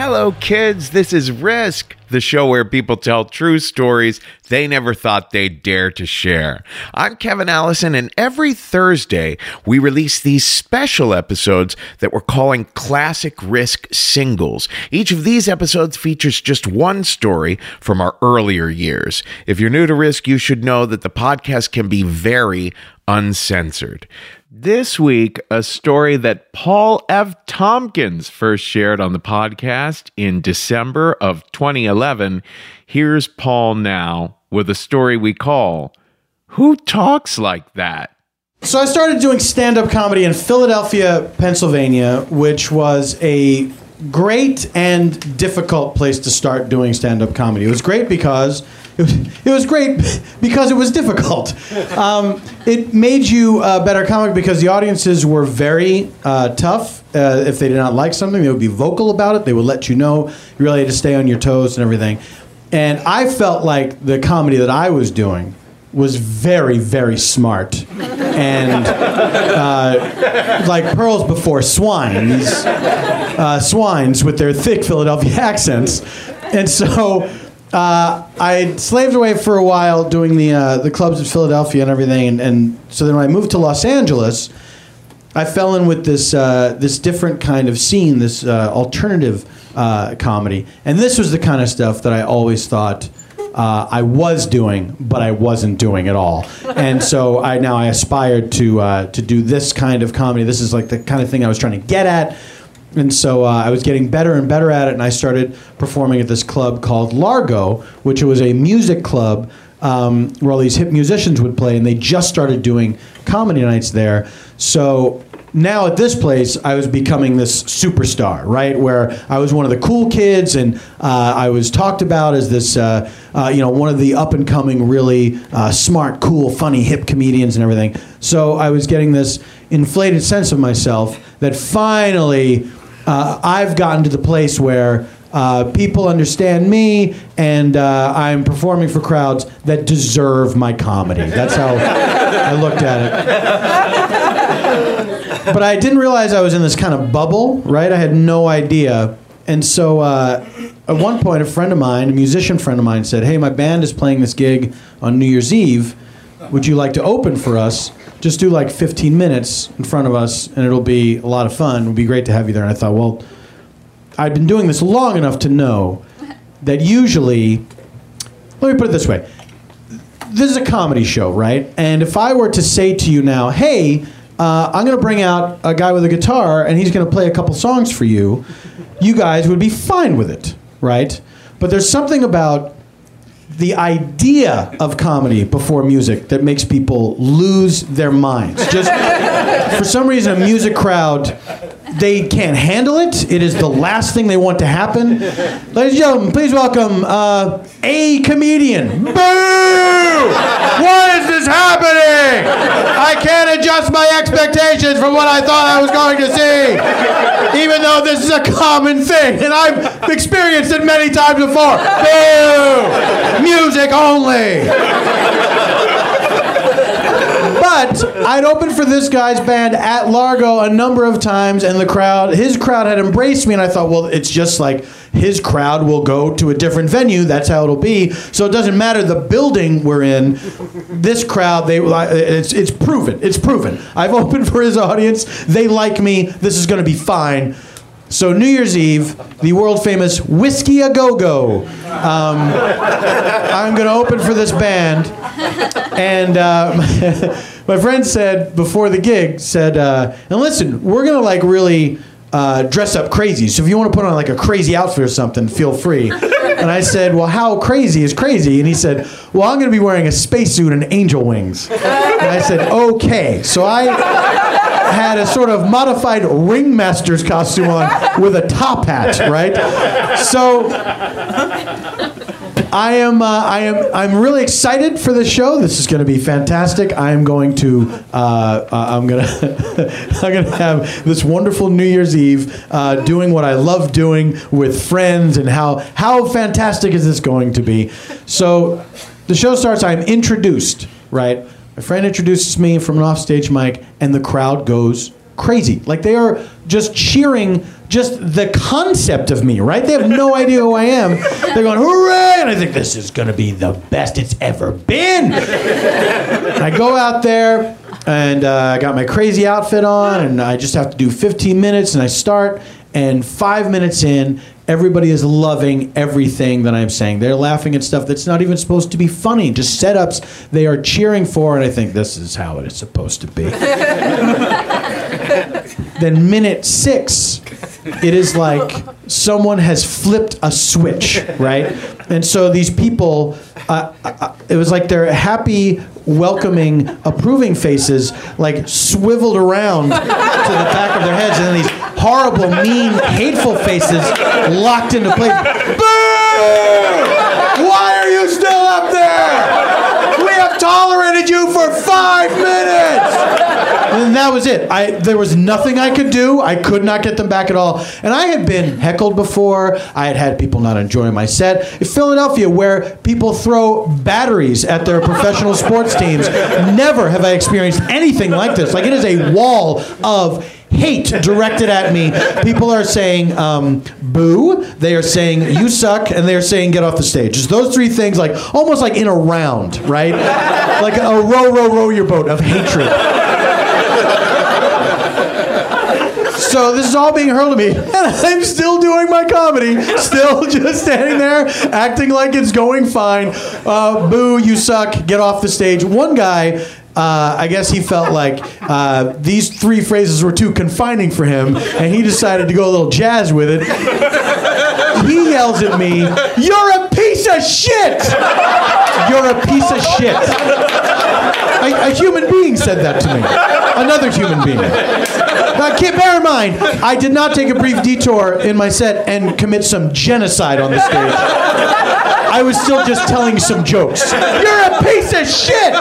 Hello, kids. This is Risk, the show where people tell true stories they never thought they'd dare to share. I'm Kevin Allison, and every Thursday we release these special episodes that we're calling Classic Risk Singles. Each of these episodes features just one story from our earlier years. If you're new to Risk, you should know that the podcast can be very uncensored. This week, a story that Paul F. Tompkins first shared on the podcast in December of 2011. Here's Paul now with a story we call Who Talks Like That? So I started doing stand-up comedy in Philadelphia, Pennsylvania, which was a great and difficult place to start doing stand-up comedy. It was great because it was, it was great because it was difficult. Um, it made you a better comic because the audiences were very uh, tough. Uh, if they did not like something, they would be vocal about it. They would let you know. You really had to stay on your toes and everything. And I felt like the comedy that I was doing was very, very smart. And uh, like pearls before swine, these uh, swines with their thick Philadelphia accents. And so uh, I slaved away for a while doing the, uh, the clubs in Philadelphia and everything. And, and so then when I moved to Los Angeles, I fell in with this, uh, this different kind of scene, this uh, alternative uh, comedy. And this was the kind of stuff that I always thought uh, I was doing, but I wasn't doing at all. And so I now I aspired to to do this kind of comedy. This is like the kind of thing I was trying to get at. And so uh, I was getting better and better at it, and I started performing at this club called Largo, which was a music club um, where all these hip musicians would play, and they just started doing comedy nights there. So now at this place, I was becoming this superstar, right? Where I was one of the cool kids, and uh, I was talked about as this, uh, uh, you know, one of the up and coming, really uh, smart, cool, funny, hip comedians and everything. So I was getting this inflated sense of myself that finally uh, I've gotten to the place where. Uh, people understand me, and uh, I'm performing for crowds that deserve my comedy. That's how I looked at it but I didn't realize I was in this kind of bubble, right? I had no idea. And so uh, at one point, a friend of mine, a musician friend of mine, said, Hey, my band is playing this gig on New Year's Eve. Would you like to open for us? Just do like 15 minutes in front of us, and it'll be a lot of fun. It would be great to have you there. And I thought, well, I've been doing this long enough to know that usually, let me put it this way this is a comedy show, right? And if I were to say to you now, hey, uh, I'm going to bring out a guy with a guitar and he's going to play a couple songs for you, you guys would be fine with it, right? But there's something about the idea of comedy before music that makes people lose their minds. Just for some reason, a music crowd, they can't handle it. It is the last thing they want to happen. Ladies and gentlemen, please welcome uh, a comedian. Boo! Why is this happening? I can't adjust my expectations from what I thought I was going to see, even though this is a common thing, and I've experienced it many times before. Boo! Music only. But I'd opened for this guy's band at Largo a number of times, and the crowd, his crowd had embraced me, and I thought, well, it's just like his crowd will go to a different venue. That's how it'll be. So it doesn't matter the building we're in. This crowd, they it's it's proven. It's proven. I've opened for his audience. They like me. This is going to be fine. So New Year's Eve, the world famous Whisky a Go Go. Um, I'm going to open for this band, and uh, my friend said before the gig said, uh, and listen, we're going to like really. Uh, dress up crazy. So if you want to put on like a crazy outfit or something, feel free. And I said, Well, how crazy is crazy? And he said, Well, I'm going to be wearing a spacesuit and angel wings. And I said, Okay. So I had a sort of modified ringmaster's costume on with a top hat, right? So I am, uh, I am, I'm really excited for this show. This is going to be fantastic. I am going to, uh, uh, I'm to, I'm to have this wonderful New Year's Eve, uh, doing what I love doing with friends, and how how fantastic is this going to be? So, the show starts. I'm introduced, right? My friend introduces me from an offstage mic, and the crowd goes crazy. Like they are just cheering just the concept of me, right? They have no idea who I am. They're going, hooray! And I think this is going to be the best it's ever been. And I go out there and uh, I got my crazy outfit on, and I just have to do 15 minutes, and I start. And five minutes in, everybody is loving everything that I'm saying. They're laughing at stuff that's not even supposed to be funny, just setups they are cheering for, and I think this is how it is supposed to be. then, minute six, it is like someone has flipped a switch, right? And so these people, uh, uh, it was like they're happy, welcoming, approving faces, like swiveled around to the back of their heads, and then these horrible, mean, hateful faces locked into place. Boo! Why are you still up there? We have tolerated you for five minutes. And that was it. I there was nothing I could do. I could not get them back at all. And I had been heckled before. I had had people not enjoying my set. In Philadelphia, where people throw batteries at their professional sports teams, never have I experienced anything like this. Like it is a wall of hate directed at me. People are saying um, boo, they are saying you suck, and they are saying get off the stage. Just those three things, like almost like in a round, right? Like a row, row, row your boat of hatred. So this is all being hurled at me, and I'm still doing my comedy, still just standing there acting like it's going fine. Uh, boo, you suck, get off the stage. One guy uh, I guess he felt like uh, these three phrases were too confining for him, and he decided to go a little jazz with it. He yells at me, You're a piece of shit! You're a piece of shit. A, a human being said that to me. Another human being. Now, keep, bear in mind, I did not take a brief detour in my set and commit some genocide on the stage. I was still just telling some jokes. You're a piece of shit!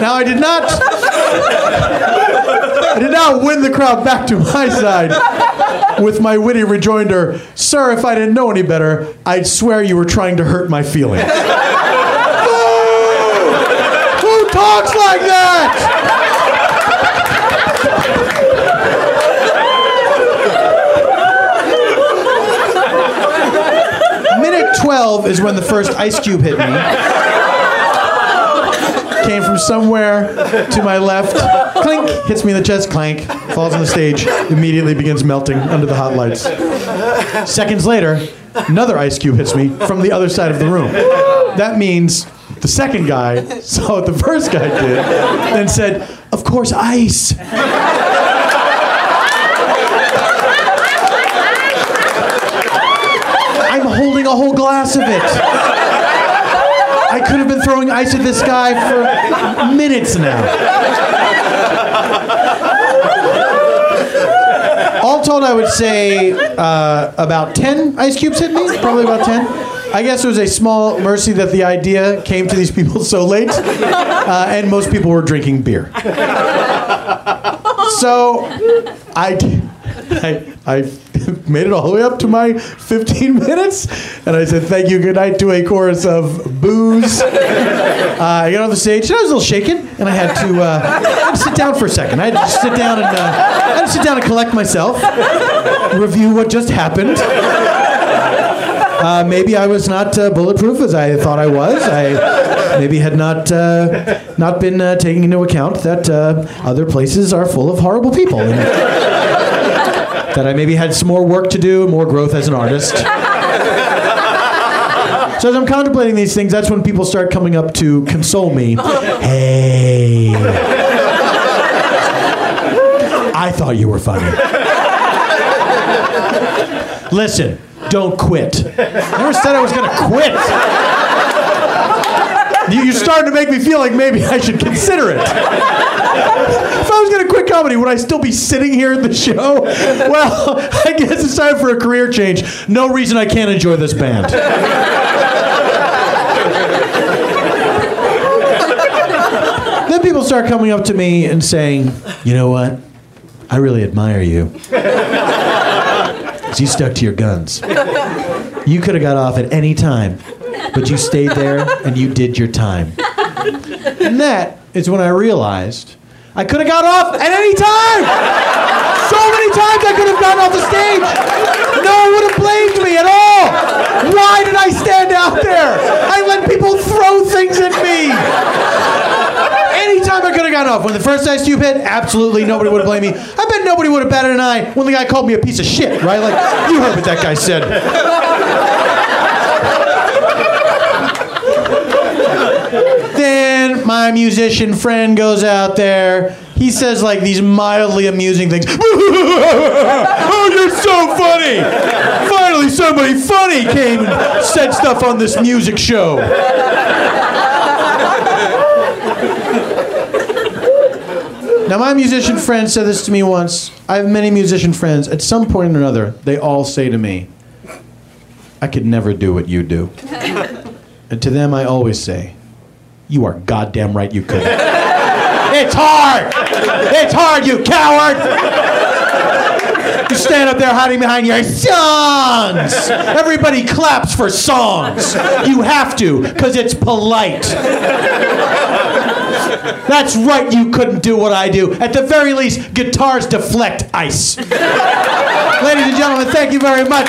Now, I did not. I did not win the crowd back to my side with my witty rejoinder, Sir, if I didn't know any better, I'd swear you were trying to hurt my feelings. Who talks like that? Minute 12 is when the first ice cube hit me. Came from somewhere to my left. Clink, hits me in the chest, clank, falls on the stage, immediately begins melting under the hot lights. Seconds later, another ice cube hits me from the other side of the room. That means the second guy saw what the first guy did and said, Of course, ice. I'm holding a whole glass of it. I could have been throwing ice at this guy for minutes now. All told, I would say uh, about 10 ice cubes hit me. Probably about 10. I guess it was a small mercy that the idea came to these people so late, uh, and most people were drinking beer. So I, I, I made it all the way up to my 15 minutes, and I said thank you, good night to a chorus of boos. Uh, I got on the stage, and I was a little shaken, and I had to, uh, sit down for a second. I had to sit down and uh, I had to sit down and collect myself, review what just happened. Uh, maybe I was not uh, bulletproof as I thought I was. I maybe had not uh, not been taking into account that other places are full of horrible people. And that I maybe had some more work to do, more growth as an artist. So as I'm contemplating these things, that's when people start coming up to console me. Hey. I thought you were funny. Listen, don't quit. I never said I was going to quit. You- You're starting to make me feel like maybe I should consider it. If I was going to quit comedy, would I still be sitting here at the show? Well, I guess it's time for a career change. No reason I can't enjoy this band. then people start coming up to me and saying, you know what? I really admire you. 'Cause you stuck to your guns. You could have got off at any time, but you stayed there and you did your time. And that is when I realized I could have got off at any time. So many times I could have gotten off the stage. No one would have blamed me at all. Why did I stand out there? I let people throw things at me. Anytime I could have gotten off. When the first Ice Cube hit, absolutely nobody would have blamed me. I bet nobody would have batted an eye when the guy called me a piece of shit, right? Like, you heard what that guy said. Then my musician friend goes out there. He says like these mildly amusing things. oh, you're so funny! Finally, somebody funny came and said stuff on this music show. Now, my musician friend said this to me once. I have many musician friends. At some point or another, they all say to me, I could never do what you do. and to them, I always say, You are goddamn right you could. it's hard! It's hard, you coward! You stand up there hiding behind your songs! Everybody claps for songs. You have to, because it's polite. That's right, you couldn't do what I do. At the very least, guitars deflect ice. Ladies and gentlemen, thank you very much.